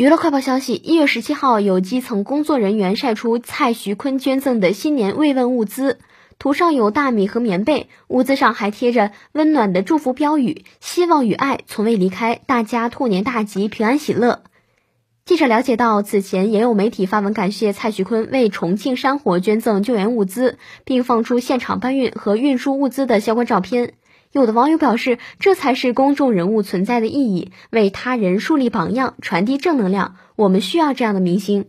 娱乐快报消息：一月十七号，有基层工作人员晒出蔡徐坤捐赠的新年慰问物资，图上有大米和棉被，物资上还贴着温暖的祝福标语：“希望与爱从未离开，大家兔年大吉，平安喜乐。”记者了解到，此前也有媒体发文感谢蔡徐坤为重庆山火捐赠救援物资，并放出现场搬运和运输物资的相关照片。有的网友表示，这才是公众人物存在的意义，为他人树立榜样，传递正能量。我们需要这样的明星。